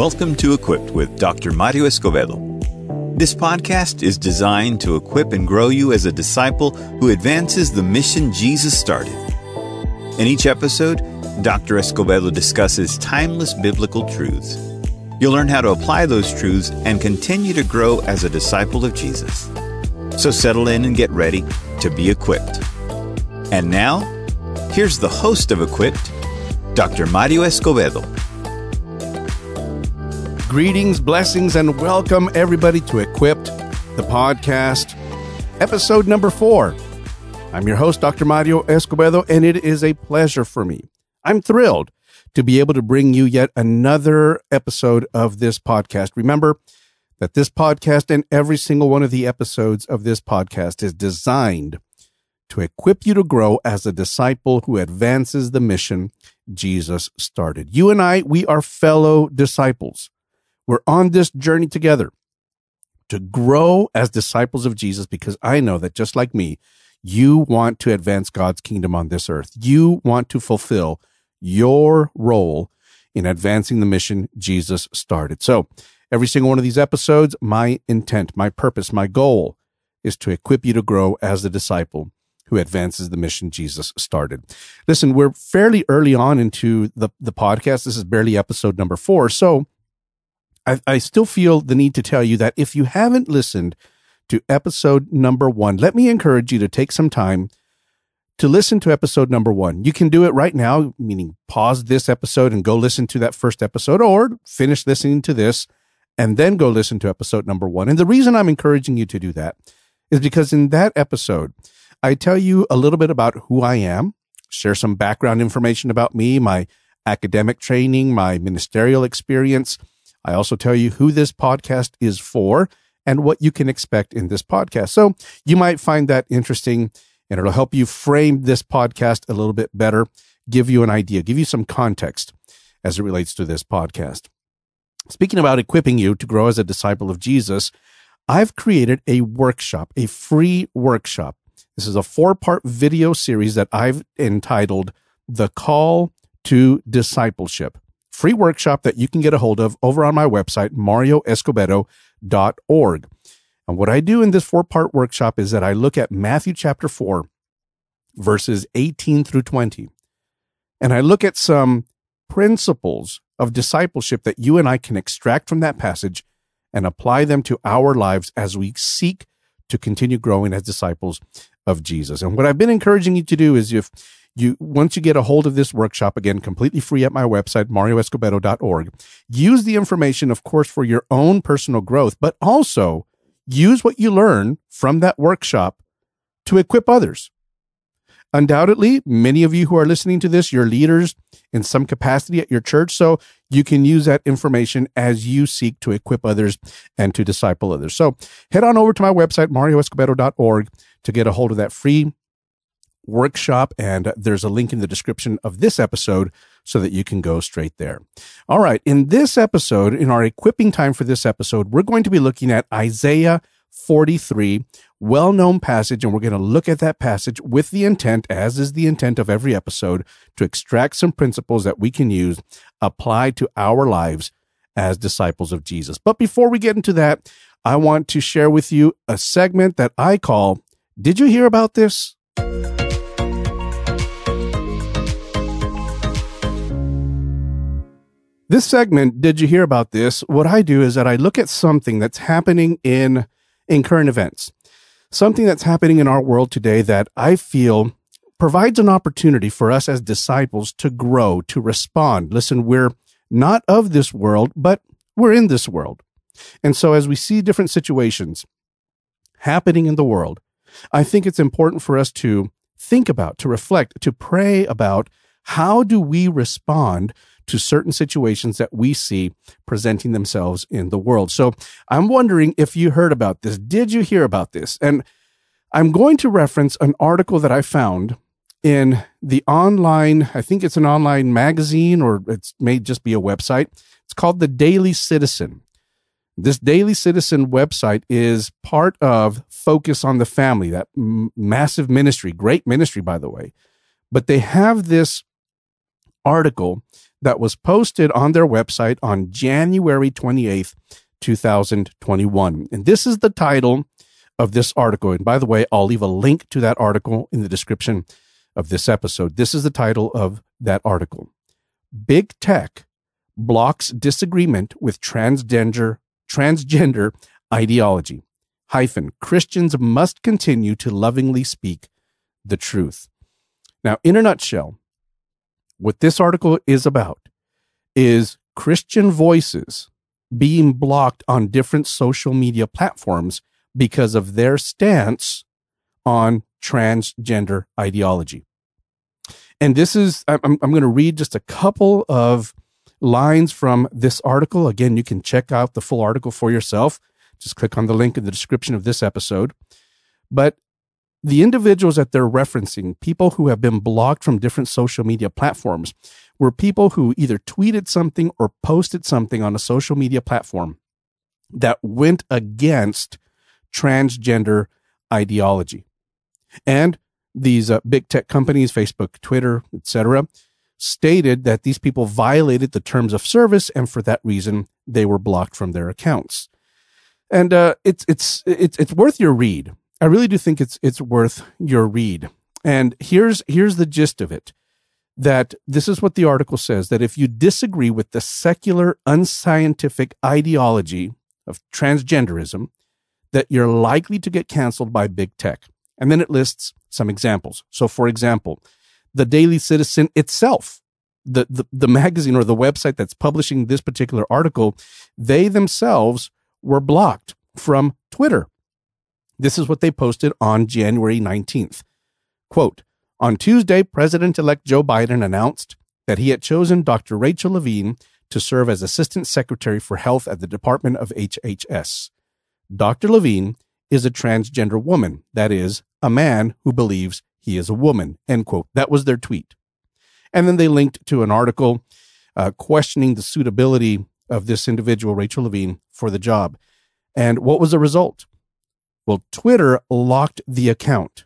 Welcome to Equipped with Dr. Mario Escobedo. This podcast is designed to equip and grow you as a disciple who advances the mission Jesus started. In each episode, Dr. Escobedo discusses timeless biblical truths. You'll learn how to apply those truths and continue to grow as a disciple of Jesus. So settle in and get ready to be equipped. And now, here's the host of Equipped, Dr. Mario Escobedo. Greetings, blessings, and welcome everybody to Equipped, the podcast, episode number four. I'm your host, Dr. Mario Escobedo, and it is a pleasure for me. I'm thrilled to be able to bring you yet another episode of this podcast. Remember that this podcast and every single one of the episodes of this podcast is designed to equip you to grow as a disciple who advances the mission Jesus started. You and I, we are fellow disciples. We're on this journey together to grow as disciples of Jesus because I know that just like me, you want to advance God's kingdom on this earth. You want to fulfill your role in advancing the mission Jesus started. So, every single one of these episodes, my intent, my purpose, my goal is to equip you to grow as a disciple who advances the mission Jesus started. Listen, we're fairly early on into the, the podcast. This is barely episode number four. So I, I still feel the need to tell you that if you haven't listened to episode number one, let me encourage you to take some time to listen to episode number one. You can do it right now, meaning pause this episode and go listen to that first episode, or finish listening to this and then go listen to episode number one. And the reason I'm encouraging you to do that is because in that episode, I tell you a little bit about who I am, share some background information about me, my academic training, my ministerial experience, I also tell you who this podcast is for and what you can expect in this podcast. So you might find that interesting and it'll help you frame this podcast a little bit better, give you an idea, give you some context as it relates to this podcast. Speaking about equipping you to grow as a disciple of Jesus, I've created a workshop, a free workshop. This is a four part video series that I've entitled The Call to Discipleship free workshop that you can get a hold of over on my website, marioescobedo.org. And what I do in this four part workshop is that I look at Matthew chapter 4, verses 18 through 20. And I look at some principles of discipleship that you and I can extract from that passage and apply them to our lives as we seek to continue growing as disciples of Jesus. And what I've been encouraging you to do is if you once you get a hold of this workshop again completely free at my website marioescobedo.org use the information of course for your own personal growth but also use what you learn from that workshop to equip others. Undoubtedly many of you who are listening to this you're leaders in some capacity at your church so you can use that information as you seek to equip others and to disciple others. So head on over to my website marioescobedo.org to get a hold of that free workshop. And there's a link in the description of this episode so that you can go straight there. All right. In this episode, in our equipping time for this episode, we're going to be looking at Isaiah 43, well known passage. And we're going to look at that passage with the intent, as is the intent of every episode, to extract some principles that we can use applied to our lives as disciples of Jesus. But before we get into that, I want to share with you a segment that I call Did you hear about this? This segment, did you hear about this? What I do is that I look at something that's happening in in current events. Something that's happening in our world today that I feel provides an opportunity for us as disciples to grow, to respond. Listen, we're not of this world, but we're in this world. And so as we see different situations happening in the world, I think it's important for us to think about, to reflect, to pray about how do we respond to certain situations that we see presenting themselves in the world. So I'm wondering if you heard about this. Did you hear about this? And I'm going to reference an article that I found in the online, I think it's an online magazine or it may just be a website. It's called the Daily Citizen. This Daily Citizen website is part of Focus on the Family, that m- massive ministry, great ministry, by the way. But they have this article that was posted on their website on January 28th, 2021. And this is the title of this article. And by the way, I'll leave a link to that article in the description of this episode. This is the title of that article. Big Tech blocks disagreement with transgender transgender ideology. Hyphen Christians must continue to lovingly speak the truth. Now, in a nutshell, what this article is about is Christian voices being blocked on different social media platforms because of their stance on transgender ideology. And this is, I'm, I'm going to read just a couple of lines from this article. Again, you can check out the full article for yourself. Just click on the link in the description of this episode. But the individuals that they're referencing, people who have been blocked from different social media platforms, were people who either tweeted something or posted something on a social media platform that went against transgender ideology. And these uh, big tech companies, Facebook, Twitter, etc., stated that these people violated the terms of service, and for that reason, they were blocked from their accounts. And uh, it's it's it's it's worth your read. I really do think it's it's worth your read. And here's here's the gist of it. That this is what the article says that if you disagree with the secular, unscientific ideology of transgenderism, that you're likely to get canceled by big tech. And then it lists some examples. So, for example, the Daily Citizen itself, the, the, the magazine or the website that's publishing this particular article, they themselves were blocked from Twitter. This is what they posted on January 19th. Quote, on Tuesday, President elect Joe Biden announced that he had chosen Dr. Rachel Levine to serve as Assistant Secretary for Health at the Department of HHS. Dr. Levine is a transgender woman, that is, a man who believes he is a woman. End quote. That was their tweet. And then they linked to an article uh, questioning the suitability of this individual, Rachel Levine, for the job. And what was the result? Well, Twitter locked the account.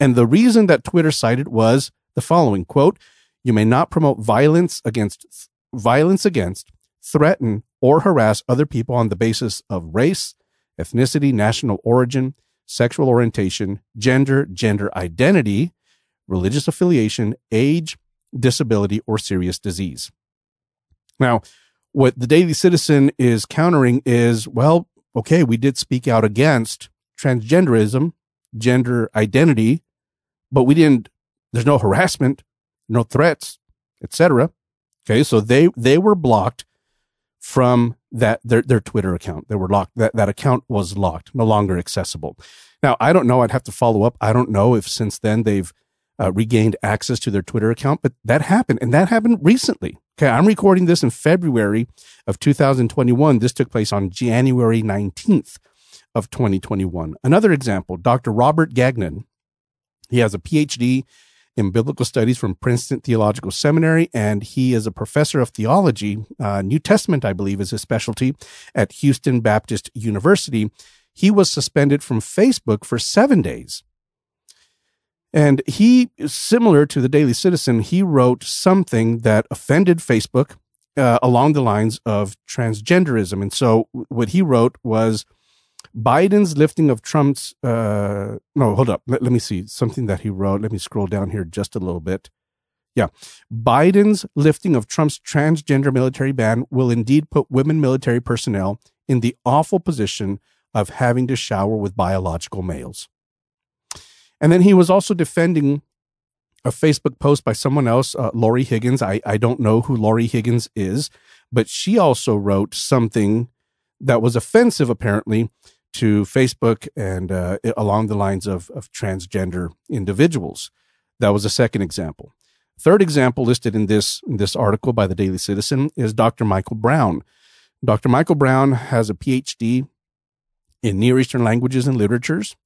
And the reason that Twitter cited was the following quote, you may not promote violence against violence against, threaten, or harass other people on the basis of race, ethnicity, national origin, sexual orientation, gender, gender identity, religious affiliation, age, disability, or serious disease. Now, what the Daily Citizen is countering is well, okay, we did speak out against transgenderism, gender identity, but we didn't, there's no harassment, no threats, etc. Okay, so they they were blocked from that their their Twitter account. They were locked. That that account was locked, no longer accessible. Now I don't know. I'd have to follow up. I don't know if since then they've uh, regained access to their Twitter account, but that happened, and that happened recently. Okay, I'm recording this in February of 2021. This took place on January 19th of 2021. Another example: Dr. Robert Gagnon. He has a PhD in biblical studies from Princeton Theological Seminary, and he is a professor of theology. Uh, New Testament, I believe, is his specialty at Houston Baptist University. He was suspended from Facebook for seven days. And he, similar to the Daily Citizen, he wrote something that offended Facebook uh, along the lines of transgenderism. And so what he wrote was, Biden's lifting of Trump's, uh, no, hold up. Let, let me see something that he wrote. Let me scroll down here just a little bit. Yeah. Biden's lifting of Trump's transgender military ban will indeed put women military personnel in the awful position of having to shower with biological males. And then he was also defending a Facebook post by someone else, uh, Lori Higgins. I, I don't know who Lori Higgins is, but she also wrote something that was offensive, apparently, to Facebook and uh, along the lines of, of transgender individuals. That was a second example. Third example listed in this in this article by the Daily Citizen is Dr. Michael Brown. Dr. Michael Brown has a PhD in Near Eastern languages and literatures,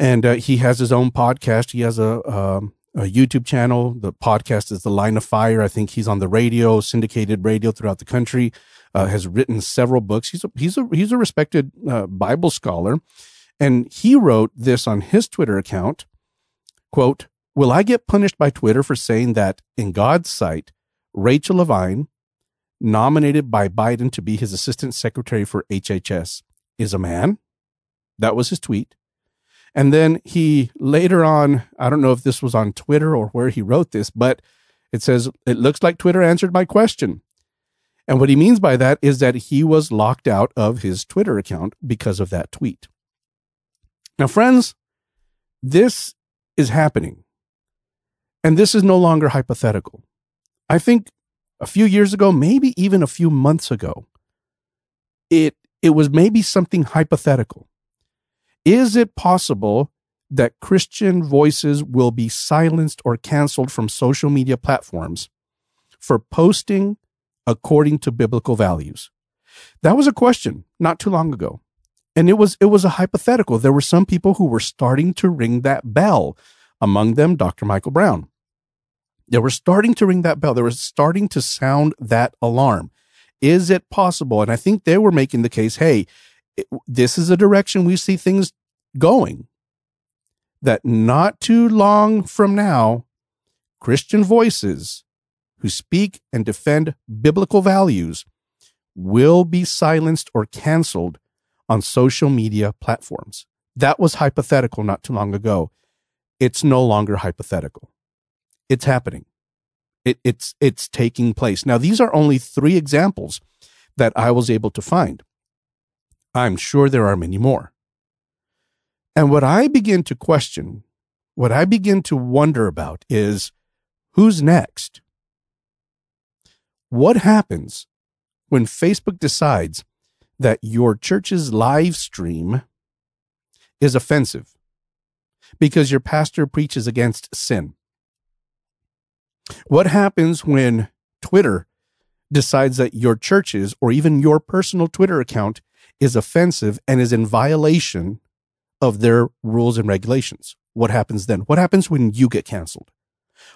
and uh, he has his own podcast. He has a, um, a YouTube channel. The podcast is The Line of Fire. I think he's on the radio, syndicated radio throughout the country uh, has written several books. He's a, he's a, he's a respected uh, Bible scholar. And he wrote this on his Twitter account, quote, Will I get punished by Twitter for saying that in God's sight, Rachel Levine, nominated by Biden to be his assistant secretary for HHS, is a man. That was his tweet. And then he later on, I don't know if this was on Twitter or where he wrote this, but it says, It looks like Twitter answered my question. And what he means by that is that he was locked out of his Twitter account because of that tweet. Now, friends, this is happening. And this is no longer hypothetical. I think a few years ago, maybe even a few months ago, it, it was maybe something hypothetical. Is it possible that Christian voices will be silenced or canceled from social media platforms for posting according to biblical values? That was a question not too long ago. And it was it was a hypothetical. There were some people who were starting to ring that bell, among them Dr. Michael Brown. They were starting to ring that bell. They were starting to sound that alarm. Is it possible? And I think they were making the case, hey, it, this is a direction we see things going. That not too long from now, Christian voices who speak and defend biblical values will be silenced or canceled on social media platforms. That was hypothetical not too long ago. It's no longer hypothetical. It's happening. It, it's it's taking place. Now these are only three examples that I was able to find. I'm sure there are many more. And what I begin to question, what I begin to wonder about is who's next? What happens when Facebook decides that your church's live stream is offensive because your pastor preaches against sin? What happens when Twitter decides that your church's or even your personal Twitter account is offensive and is in violation of their rules and regulations? What happens then? What happens when you get canceled?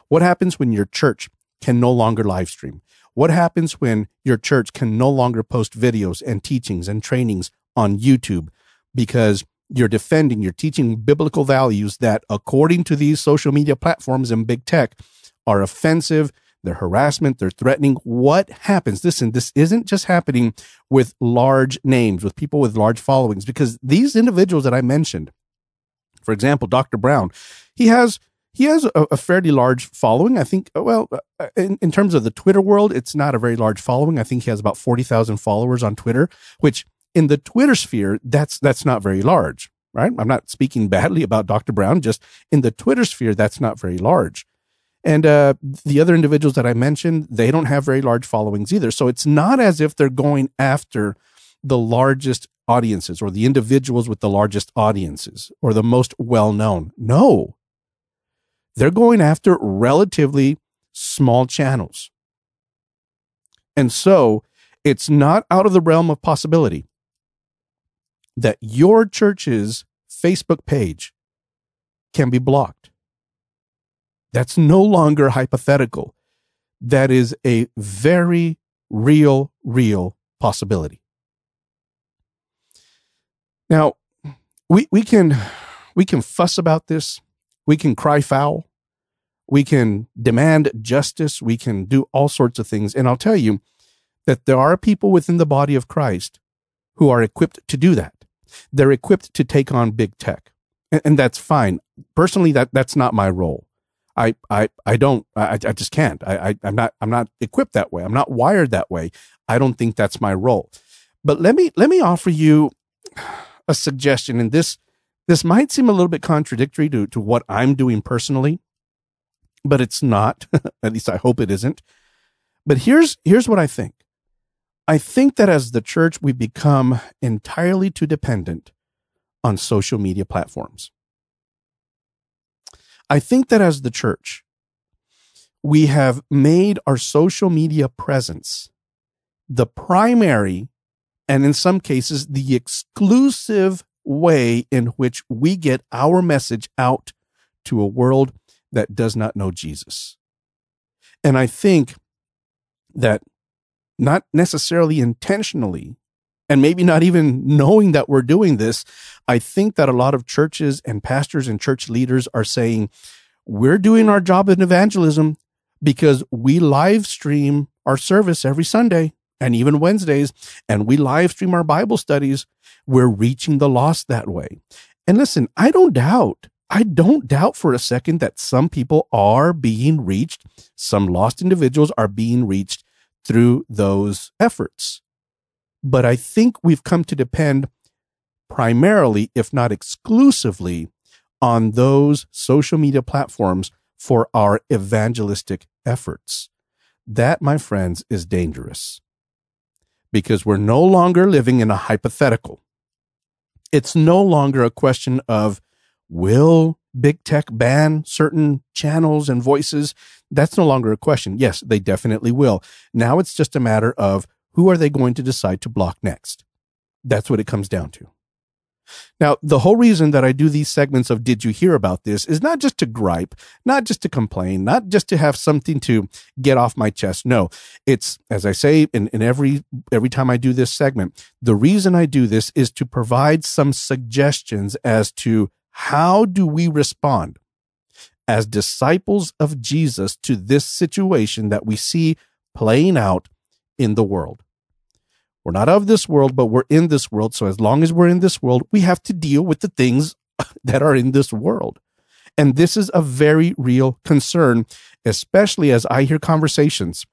What happens when your church can no longer live stream? What happens when your church can no longer post videos and teachings and trainings on YouTube because you're defending, you're teaching biblical values that, according to these social media platforms and big tech, are offensive, they're harassment, they're threatening. What happens? Listen, this isn't just happening with large names, with people with large followings, because these individuals that I mentioned, for example, Dr. Brown, he has he has a, a, fairly large following. I think, well, uh, in, in terms of the Twitter world, it's not a very large following. I think he has about 40,000 followers on Twitter, which in the Twitter sphere, that's, that's not very large, right? I'm not speaking badly about Dr. Brown, just in the Twitter sphere, that's not very large. And uh, the other individuals that I mentioned, they don't have very large followings either. So it's not as if they're going after the largest audiences or the individuals with the largest audiences or the most well known. No, they're going after relatively small channels. And so it's not out of the realm of possibility that your church's Facebook page can be blocked that's no longer hypothetical. That is a very real, real possibility. Now, we, we can we can fuss about this. We can cry foul. We can demand justice. We can do all sorts of things. And I'll tell you that there are people within the body of Christ who are equipped to do that. They're equipped to take on big tech. And, and that's fine. Personally, that, that's not my role. I, I, I don't, I, I just can't. I, I, I'm not, I'm not equipped that way. I'm not wired that way. I don't think that's my role. But let me, let me offer you a suggestion. And this, this might seem a little bit contradictory to, to what I'm doing personally, but it's not. At least I hope it isn't. But here's, here's what I think. I think that as the church, we become entirely too dependent on social media platforms. I think that as the church, we have made our social media presence the primary and in some cases the exclusive way in which we get our message out to a world that does not know Jesus. And I think that not necessarily intentionally, and maybe not even knowing that we're doing this, I think that a lot of churches and pastors and church leaders are saying, we're doing our job in evangelism, because we live stream our service every Sunday and even Wednesdays, and we live stream our Bible studies. We're reaching the lost that way. And listen, I don't doubt, I don't doubt for a second that some people are being reached. Some lost individuals are being reached through those efforts. But I think we've come to depend primarily, if not exclusively, on those social media platforms for our evangelistic efforts. That, my friends, is dangerous because we're no longer living in a hypothetical. It's no longer a question of will big tech ban certain channels and voices? That's no longer a question. Yes, they definitely will. Now it's just a matter of who are they going to decide to block next? That's what it comes down to. Now, the whole reason that I do these segments of Did You Hear About This is not just to gripe, not just to complain, not just to have something to get off my chest. No, it's, as I say in, in every, every time I do this segment, the reason I do this is to provide some suggestions as to how do we respond as disciples of Jesus to this situation that we see playing out in the world. We're not of this world, but we're in this world. So as long as we're in this world, we have to deal with the things that are in this world. And this is a very real concern, especially as I hear conversations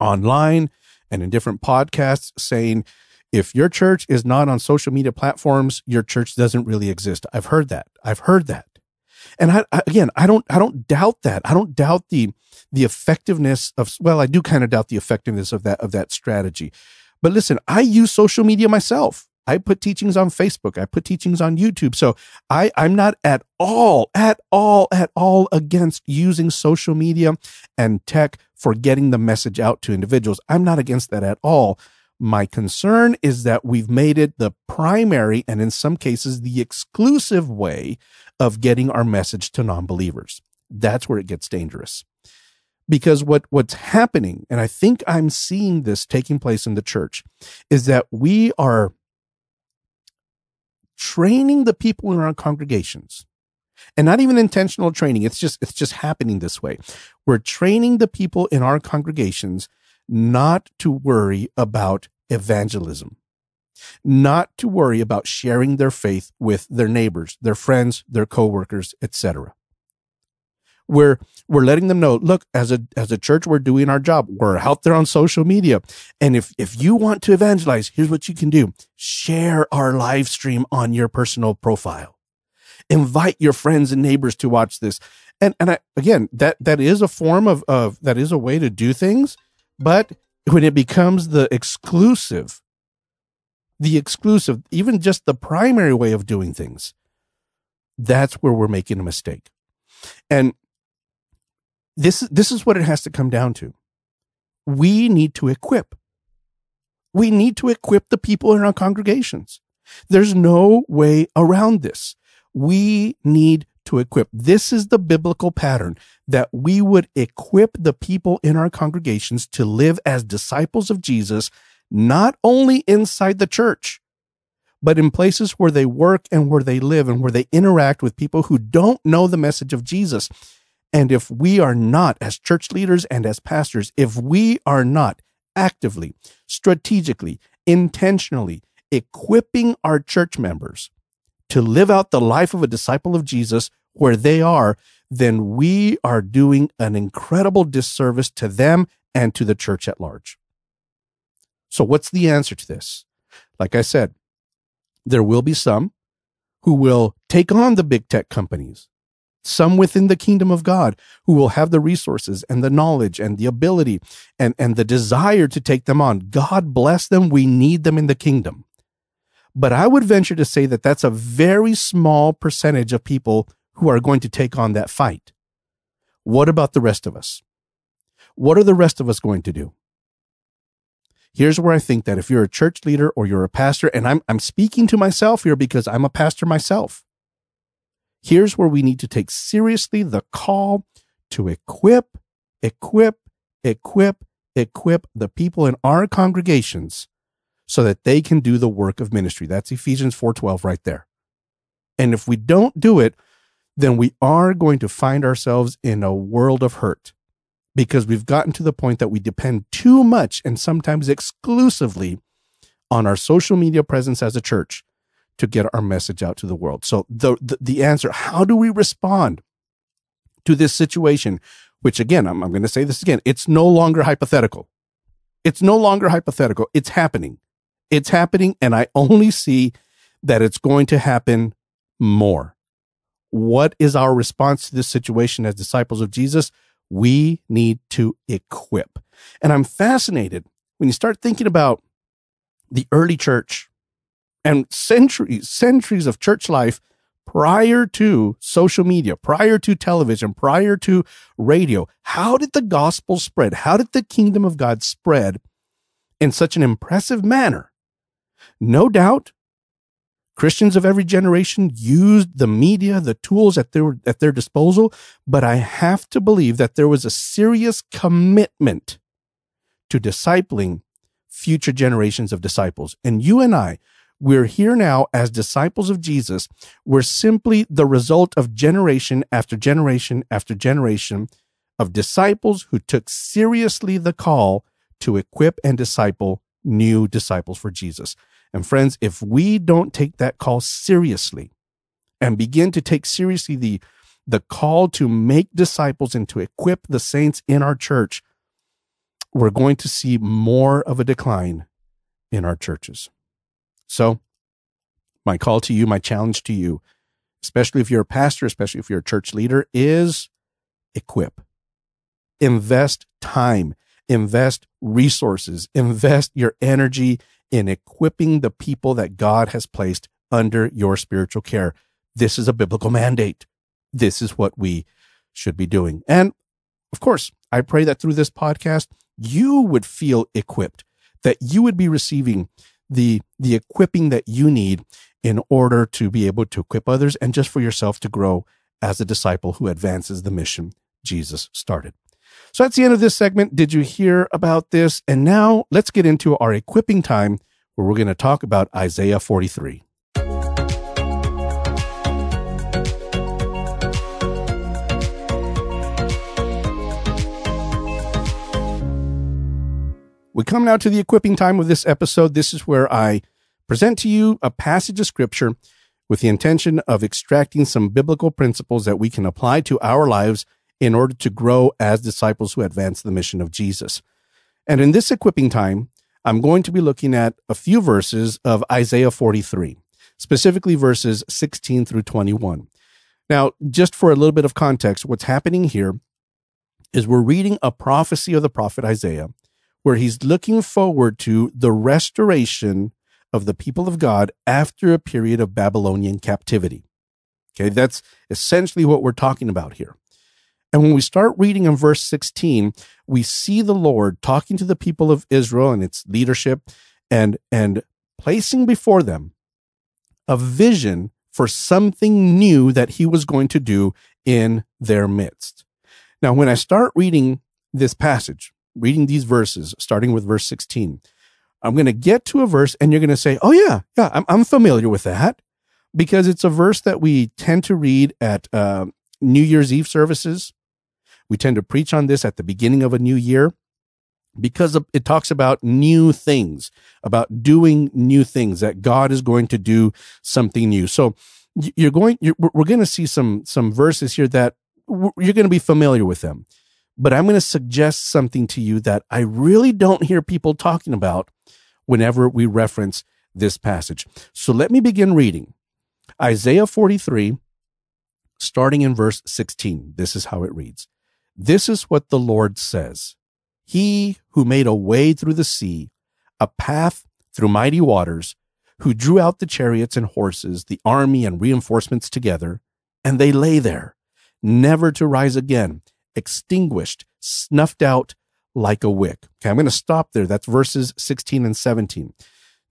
online and in different podcasts saying, if your church is not on social media platforms, your church doesn't really exist. I've heard that. I've heard that. And I, again, I don't, I don't doubt that. I don't doubt the, the effectiveness of, well, I do kind of doubt the effectiveness of that, of that strategy. But listen, I use social media myself. I put teachings on Facebook. I put teachings on YouTube. So I, I'm not at all, at all, at all against using social media and tech for getting the message out to individuals. I'm not against that at all. My concern is that we've made it the primary and in some cases the exclusive way of getting our message to non-believers. That's where it gets dangerous because what what's happening and i think i'm seeing this taking place in the church is that we are training the people in our congregations and not even intentional training it's just it's just happening this way. We're training the people in our congregations not to worry about evangelism not to worry about sharing their faith with their neighbors their friends their coworkers etc we're we're letting them know look as a as a church we're doing our job. We're out there on social media. And if if you want to evangelize here's what you can do. Share our live stream on your personal profile. Invite your friends and neighbors to watch this. And and I, again that that is a form of of that is a way to do things. But when it becomes the exclusive the exclusive even just the primary way of doing things that's where we're making a mistake. And this this is what it has to come down to. We need to equip. We need to equip the people in our congregations. There's no way around this. We need to equip. This is the biblical pattern that we would equip the people in our congregations to live as disciples of Jesus, not only inside the church, but in places where they work and where they live and where they interact with people who don't know the message of Jesus. And if we are not, as church leaders and as pastors, if we are not actively, strategically, intentionally equipping our church members to live out the life of a disciple of Jesus where they are, then we are doing an incredible disservice to them and to the church at large. So, what's the answer to this? Like I said, there will be some who will take on the big tech companies some within the kingdom of God who will have the resources and the knowledge and the ability and, and the desire to take them on. God bless them. We need them in the kingdom. But I would venture to say that that's a very small percentage of people who are going to take on that fight. What about the rest of us? What are the rest of us going to do? Here's where I think that if you're a church leader or you're a pastor, and I'm, I'm speaking to myself here because I'm a pastor myself Here's where we need to take seriously the call to equip, equip, equip, equip the people in our congregations so that they can do the work of ministry. That's Ephesians 4:12 right there. And if we don't do it, then we are going to find ourselves in a world of hurt. because we've gotten to the point that we depend too much and sometimes exclusively on our social media presence as a church to get our message out to the world. So the, the, the answer, how do we respond to this situation? Which again, I'm, I'm going to say this again. It's no longer hypothetical. It's no longer hypothetical. It's happening. It's happening. And I only see that it's going to happen more. What is our response to this situation as disciples of Jesus? We need to equip. And I'm fascinated when you start thinking about the early church and centuries, centuries of church life prior to social media, prior to television, prior to radio. How did the gospel spread? How did the kingdom of God spread in such an impressive manner? No doubt Christians of every generation used the media, the tools at their, at their disposal, but I have to believe that there was a serious commitment to discipling future generations of disciples. And you and I, we're here now as disciples of Jesus. We're simply the result of generation after generation after generation of disciples who took seriously the call to equip and disciple new disciples for Jesus. And friends, if we don't take that call seriously and begin to take seriously the, the call to make disciples and to equip the saints in our church, we're going to see more of a decline in our churches. So, my call to you, my challenge to you, especially if you're a pastor, especially if you're a church leader, is equip. Invest time, invest resources, invest your energy in equipping the people that God has placed under your spiritual care. This is a biblical mandate. This is what we should be doing. And of course, I pray that through this podcast, you would feel equipped, that you would be receiving the, the equipping that you need in order to be able to equip others and just for yourself to grow as a disciple who advances the mission Jesus started. So that's the end of this segment. Did you hear about this? And now let's get into our equipping time where we're going to talk about Isaiah 43. We come now to the equipping time of this episode. This is where I present to you a passage of scripture with the intention of extracting some biblical principles that we can apply to our lives in order to grow as disciples who advance the mission of Jesus. And in this equipping time, I'm going to be looking at a few verses of Isaiah 43, specifically verses 16 through 21. Now, just for a little bit of context, what's happening here is we're reading a prophecy of the prophet Isaiah where he's looking forward to the restoration of the people of God after a period of Babylonian captivity. Okay, that's essentially what we're talking about here. And when we start reading in verse 16, we see the Lord talking to the people of Israel and its leadership and, and placing before them a vision for something new that he was going to do in their midst. Now, when I start reading this passage, reading these verses, starting with verse 16, I'm going to get to a verse and you're going to say, Oh, yeah, yeah, I'm, I'm familiar with that because it's a verse that we tend to read at uh, New Year's Eve services. We tend to preach on this at the beginning of a new year because it talks about new things, about doing new things, that God is going to do something new. So you're going, you're, we're going to see some, some verses here that you're going to be familiar with them. But I'm going to suggest something to you that I really don't hear people talking about whenever we reference this passage. So let me begin reading Isaiah 43, starting in verse 16. This is how it reads. This is what the Lord says. He who made a way through the sea, a path through mighty waters, who drew out the chariots and horses, the army and reinforcements together, and they lay there, never to rise again, extinguished, snuffed out like a wick. Okay, I'm going to stop there. That's verses 16 and 17.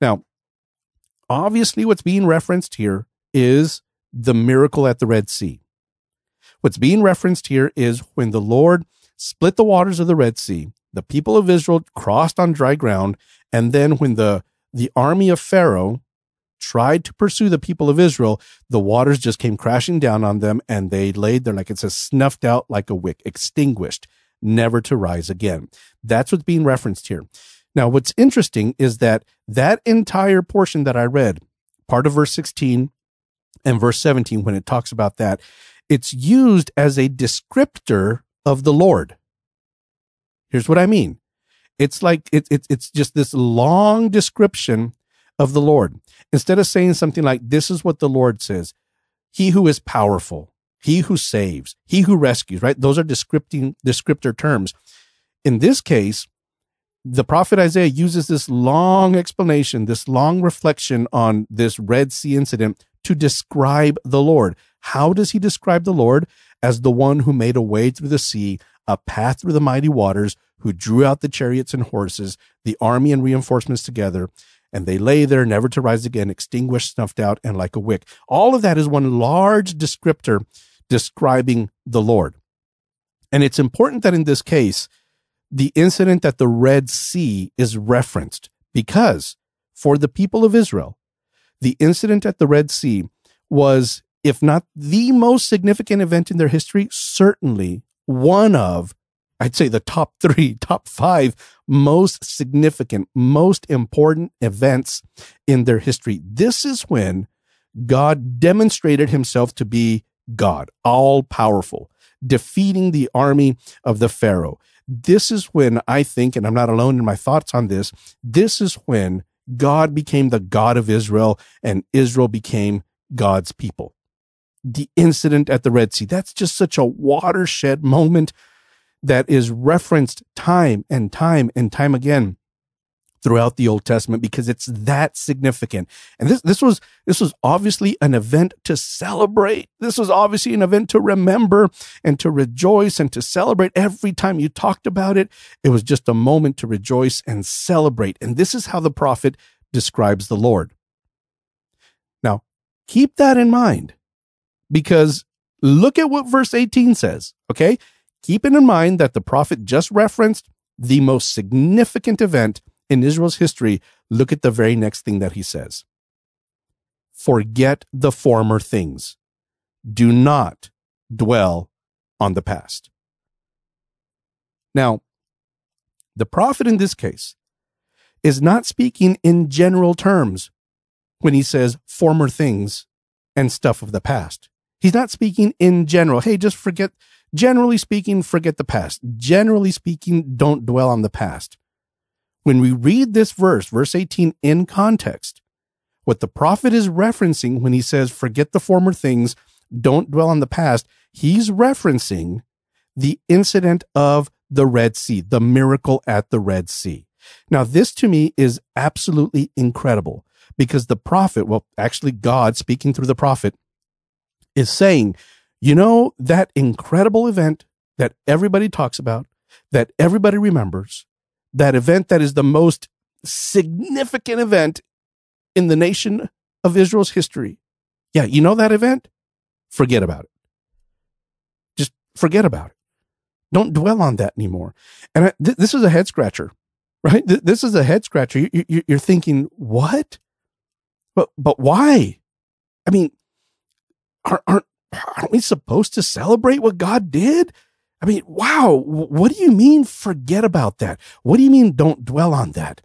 Now, obviously, what's being referenced here is the miracle at the Red Sea. What's being referenced here is when the Lord split the waters of the Red Sea, the people of Israel crossed on dry ground, and then when the the army of Pharaoh tried to pursue the people of Israel, the waters just came crashing down on them and they laid there, like it says, snuffed out like a wick, extinguished, never to rise again. That's what's being referenced here. Now, what's interesting is that that entire portion that I read, part of verse 16 and verse 17, when it talks about that, it's used as a descriptor of the Lord. Here's what I mean. It's like it, it, it's just this long description of the Lord. Instead of saying something like, this is what the Lord says, he who is powerful, he who saves, he who rescues, right? Those are descripting, descriptor terms. In this case, the prophet Isaiah uses this long explanation, this long reflection on this Red Sea incident to describe the Lord. How does he describe the Lord? As the one who made a way through the sea, a path through the mighty waters, who drew out the chariots and horses, the army and reinforcements together, and they lay there never to rise again, extinguished, snuffed out, and like a wick. All of that is one large descriptor describing the Lord. And it's important that in this case, the incident at the Red Sea is referenced because for the people of Israel, the incident at the Red Sea was, if not the most significant event in their history, certainly one of, I'd say, the top three, top five most significant, most important events in their history. This is when God demonstrated himself to be God, all powerful, defeating the army of the Pharaoh. This is when I think, and I'm not alone in my thoughts on this, this is when God became the God of Israel and Israel became God's people. The incident at the Red Sea, that's just such a watershed moment that is referenced time and time and time again throughout the Old Testament because it's that significant. And this, this was, this was obviously an event to celebrate. This was obviously an event to remember and to rejoice and to celebrate. Every time you talked about it, it was just a moment to rejoice and celebrate. And this is how the prophet describes the Lord. Now, keep that in mind because look at what verse 18 says. Okay. Keep in mind that the prophet just referenced the most significant event in Israel's history, look at the very next thing that he says. Forget the former things. Do not dwell on the past. Now, the prophet in this case is not speaking in general terms when he says former things and stuff of the past. He's not speaking in general. Hey, just forget, generally speaking, forget the past. Generally speaking, don't dwell on the past. When we read this verse, verse 18 in context, what the prophet is referencing when he says, forget the former things, don't dwell on the past, he's referencing the incident of the Red Sea, the miracle at the Red Sea. Now, this to me is absolutely incredible because the prophet, well, actually God speaking through the prophet is saying, you know, that incredible event that everybody talks about, that everybody remembers, that event that is the most significant event in the nation of Israel's history. Yeah, you know that event? Forget about it. Just forget about it. Don't dwell on that anymore. And I, th- this is a head scratcher, right? Th- this is a head scratcher. You, you, you're thinking, what? But, but why? I mean, aren't, aren't, aren't we supposed to celebrate what God did? I mean, wow, what do you mean forget about that? What do you mean don't dwell on that?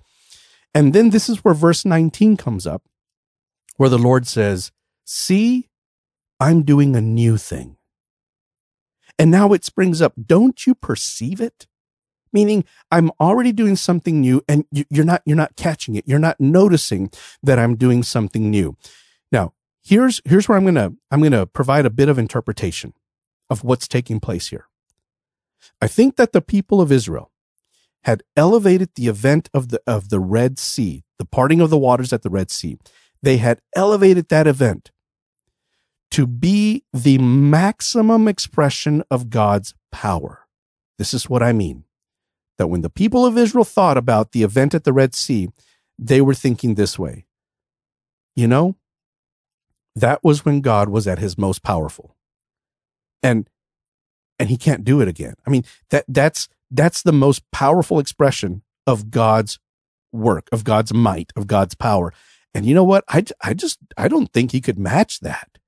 And then this is where verse 19 comes up, where the Lord says, See, I'm doing a new thing. And now it springs up. Don't you perceive it? Meaning I'm already doing something new and you're not, you're not catching it. You're not noticing that I'm doing something new. Here's, here's where I'm to, I'm to provide a bit of interpretation of what's taking place here. I think that the people of Israel had elevated the event of the, of the Red Sea, the parting of the waters at the Red Sea. They had elevated that event to be the maximum expression of God's power. This is what I mean. That when the people of Israel thought about the event at the Red Sea, they were thinking this way. You know, that was when God was at his most powerful. And and he can't do it again. I mean, that that's that's the most powerful expression of God's work, of God's might, of God's power. And you know what? I, I just, I don't think he could match that,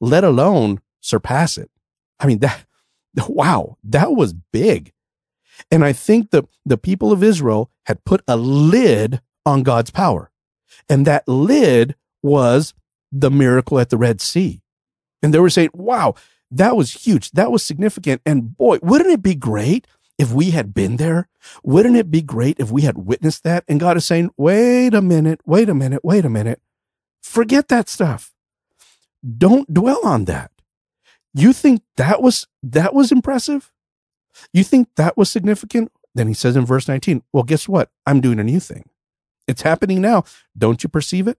let alone surpass it. I mean, that, wow, that was big. And I think the, the people of Israel had put a lid on God's power. And that lid was the miracle at the Red Sea. And they were saying, wow, that was huge. That was significant. And boy, wouldn't it be great if we had been there? Wouldn't it be great if we had witnessed that? And God is saying, wait a minute, wait a minute, wait a minute. Forget that stuff. Don't dwell on that. You think that was, that was impressive? You think that was significant? Then he says in verse 19, well, guess what? I'm doing a new thing. It's happening now. Don't you perceive it?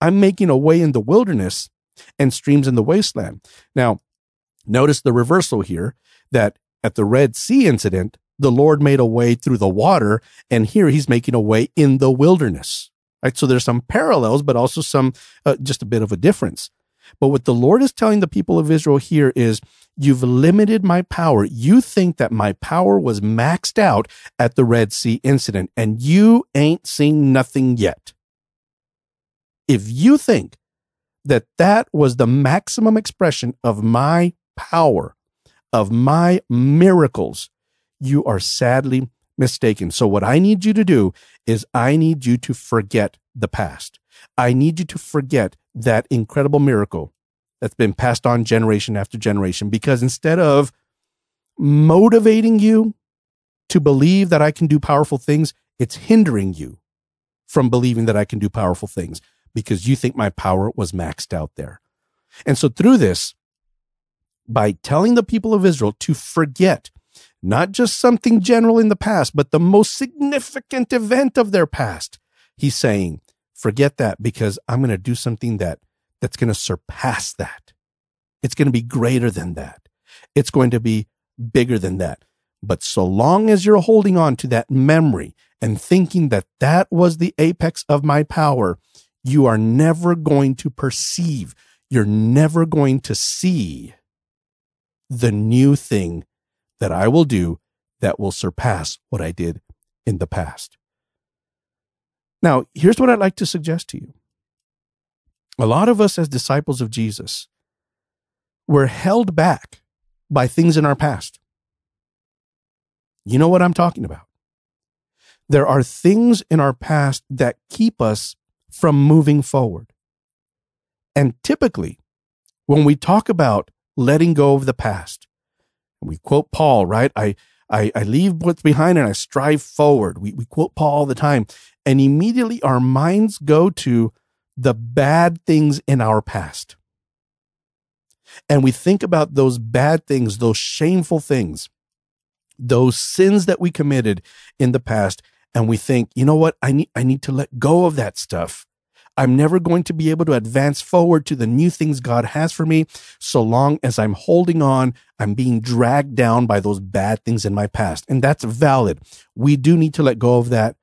I'm making a way in the wilderness and streams in the wasteland. Now, notice the reversal here that at the Red Sea incident, the Lord made a way through the water, and here he's making a way in the wilderness. Right? So there's some parallels, but also some, uh, just a bit of a difference. But what the Lord is telling the people of Israel here is, you've limited my power. You think that my power was maxed out at the Red Sea incident, and you ain't seen nothing yet. If you think that that was the maximum expression of my power, of my miracles, you are sadly mistaken. So, what I need you to do is I need you to forget the past. I need you to forget that incredible miracle that's been passed on generation after generation because instead of motivating you to believe that I can do powerful things, it's hindering you from believing that I can do powerful things because you think my power was maxed out there. And so through this, by telling the people of Israel to forget not just something general in the past, but the most significant event of their past, he's saying, forget that because I'm going to do something that that's going to surpass that. It's going to be greater than that. It's going to be bigger than that. But so long as you're holding on to that memory and thinking that that was the apex of my power, you are never going to perceive, you're never going to see the new thing that I will do that will surpass what I did in the past. Now, here's what I'd like to suggest to you. A lot of us, as disciples of Jesus, were held back by things in our past. You know what I'm talking about. There are things in our past that keep us from moving forward. And typically, when we talk about letting go of the past, we quote Paul, right? I, I, I leave what's behind and I strive forward. We, we quote Paul all the time. And immediately our minds go to the bad things in our past. And we think about those bad things, those shameful things, those sins that we committed in the past. And we think, you know what? I need, I need to let go of that stuff. I'm never going to be able to advance forward to the new things God has for me so long as I'm holding on. I'm being dragged down by those bad things in my past. And that's valid. We do need to let go of that.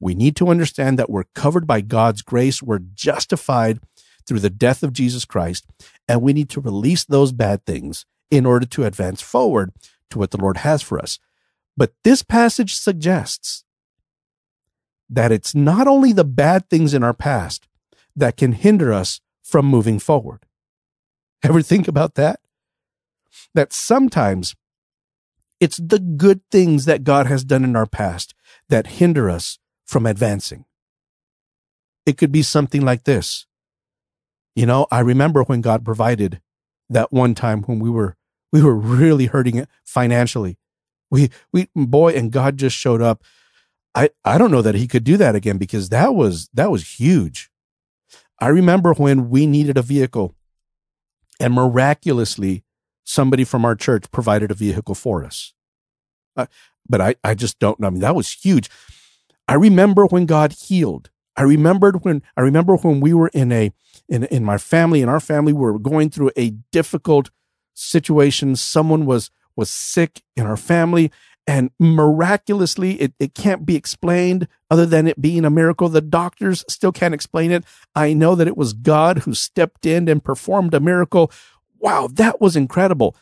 We need to understand that we're covered by God's grace. We're justified through the death of Jesus Christ. And we need to release those bad things in order to advance forward to what the Lord has for us. But this passage suggests that it's not only the bad things in our past that can hinder us from moving forward. Ever think about that? That sometimes it's the good things that God has done in our past that hinder us from advancing. It could be something like this. You know, I remember when God provided that one time when we were we were really hurting financially. We we boy and God just showed up. I I don't know that he could do that again because that was that was huge. I remember when we needed a vehicle and miraculously somebody from our church provided a vehicle for us. Uh, but I I just don't know. I mean that was huge. I remember when God healed. I remembered when I remember when we were in a in in my family in our family we were going through a difficult situation. Someone was was sick in our family and miraculously it, it can't be explained other than it being a miracle. The doctors still can't explain it. I know that it was God who stepped in and performed a miracle. Wow, that was incredible.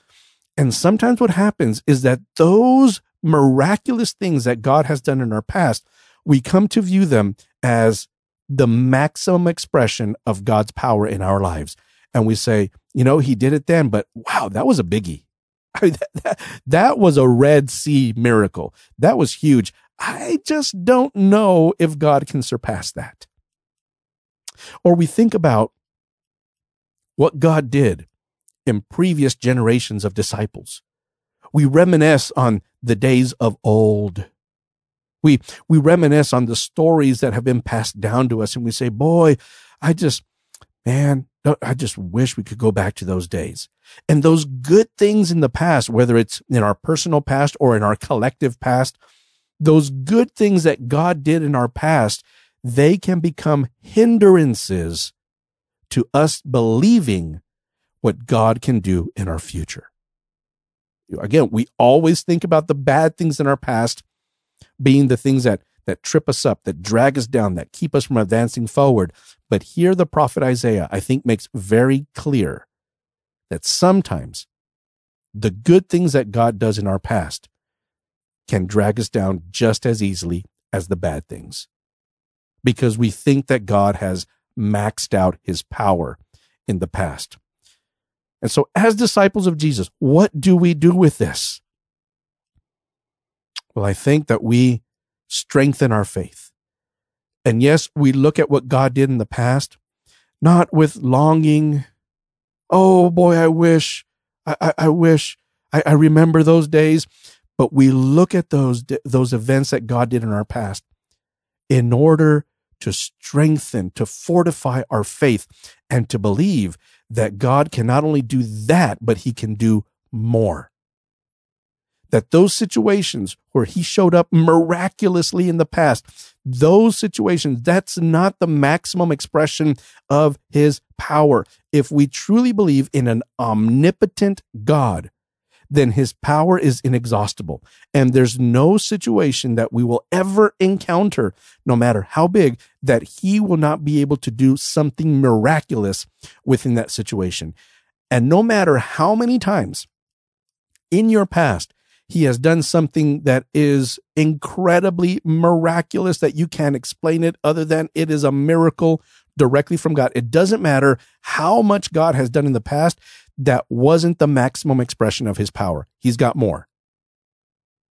And sometimes what happens is that those miraculous things that God has done in our past we come to view them as the maximum expression of God's power in our lives. And we say, you know, he did it then, but wow, that was a biggie. I mean, that, that, that was a Red Sea miracle. That was huge. I just don't know if God can surpass that. Or we think about what God did in previous generations of disciples. We reminisce on the days of old. We, we reminisce on the stories that have been passed down to us and we say, boy, I just, man, I just wish we could go back to those days. And those good things in the past, whether it's in our personal past or in our collective past, those good things that God did in our past, they can become hindrances to us believing what God can do in our future. Again, we always think about the bad things in our past being the things that that trip us up, that drag us down, that keep us from advancing forward. But here the prophet Isaiah, I think, makes very clear that sometimes the good things that God does in our past can drag us down just as easily as the bad things because we think that God has maxed out his power in the past. And so, as disciples of Jesus, what do we do with this? Well, I think that we strengthen our faith. And yes, we look at what God did in the past, not with longing. Oh boy, I wish, I, I, I wish, I, I remember those days. But we look at those, those events that God did in our past in order to strengthen, to fortify our faith, and to believe that God can not only do that, but he can do more. That those situations where he showed up miraculously in the past, those situations, that's not the maximum expression of his power. If we truly believe in an omnipotent God, then his power is inexhaustible. And there's no situation that we will ever encounter, no matter how big, that he will not be able to do something miraculous within that situation. And no matter how many times in your past he has done something that is incredibly miraculous that you can't explain it other than it is a miracle directly from God. It doesn't matter how much God has done in the past that wasn't the maximum expression of his power. He's got more.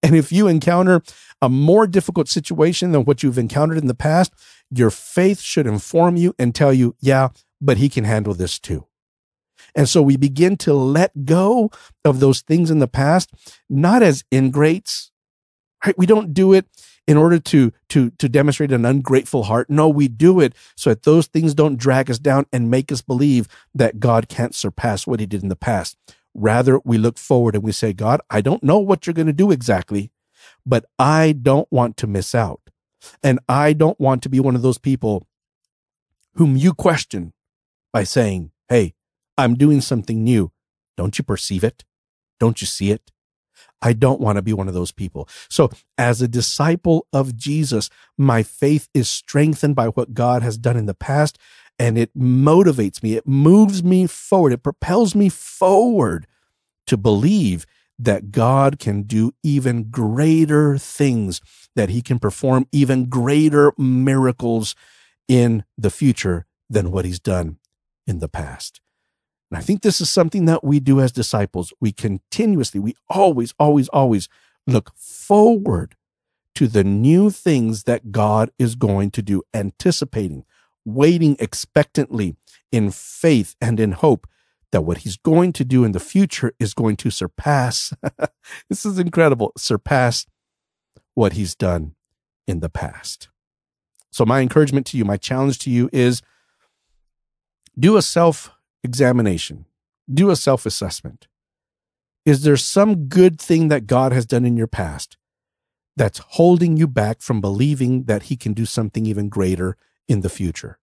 And if you encounter a more difficult situation than what you've encountered in the past, your faith should inform you and tell you, yeah, but he can handle this too. And so we begin to let go of those things in the past, not as ingrates, right? We don't do it in order to to to demonstrate an ungrateful heart. No, we do it so that those things don't drag us down and make us believe that God can't surpass what he did in the past. Rather, we look forward and we say, God, I don't know what you're going to do exactly, but I don't want to miss out. And I don't want to be one of those people whom you question by saying, Hey, I'm doing something new. Don't you perceive it? Don't you see it? I don't want to be one of those people. So as a disciple of Jesus, my faith is strengthened by what God has done in the past and it motivates me. It moves me forward. It propels me forward to believe that God can do even greater things, that he can perform even greater miracles in the future than what he's done in the past. And I think this is something that we do as disciples. We continuously, we always, always, always look forward to the new things that God is going to do, anticipating, waiting expectantly in faith and in hope that what he's going to do in the future is going to surpass. this is incredible. Surpass what he's done in the past. So my encouragement to you, my challenge to you is do a self examination, do a self assessment. Is there some good thing that God has done in your past that's holding you back from believing that He can do something even greater in the future?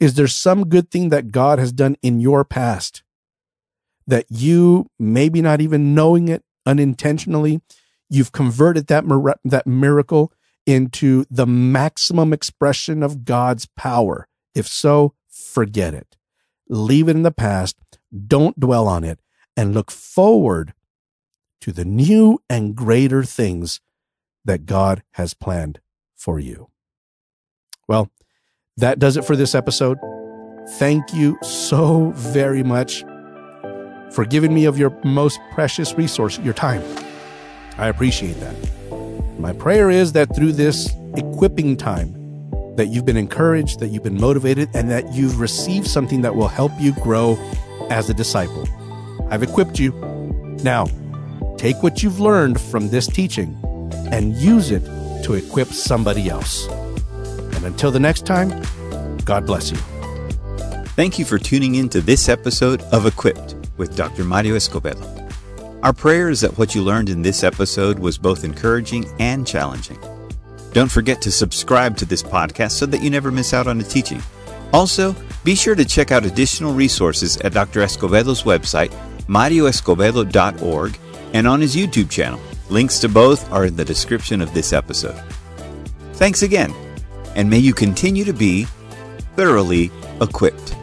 Is there some good thing that God has done in your past that you, maybe not even knowing it unintentionally, you've converted that, mir- that miracle into the maximum expression of God's power? If so, forget it leave it in the past, don't dwell on it, and look forward to the new and greater things that God has planned for you. Well, that does it for this episode. Thank you so very much for giving me of your most precious resource, your time. I appreciate that. My prayer is that through this equipping time, that you've been encouraged, that you've been motivated, and that you've received something that will help you grow as a disciple. I've equipped you. Now, take what you've learned from this teaching and use it to equip somebody else. And until the next time, God bless you. Thank you for tuning in to this episode of Equipped with Dr. Mario Escobedo. Our prayer is that what you learned in this episode was both encouraging and challenging. Don't forget to subscribe to this podcast so that you never miss out on a teaching. Also, be sure to check out additional resources at Dr. Escobedo's website, marioescobedo.org, and on his YouTube channel. Links to both are in the description of this episode. Thanks again, and may you continue to be thoroughly equipped.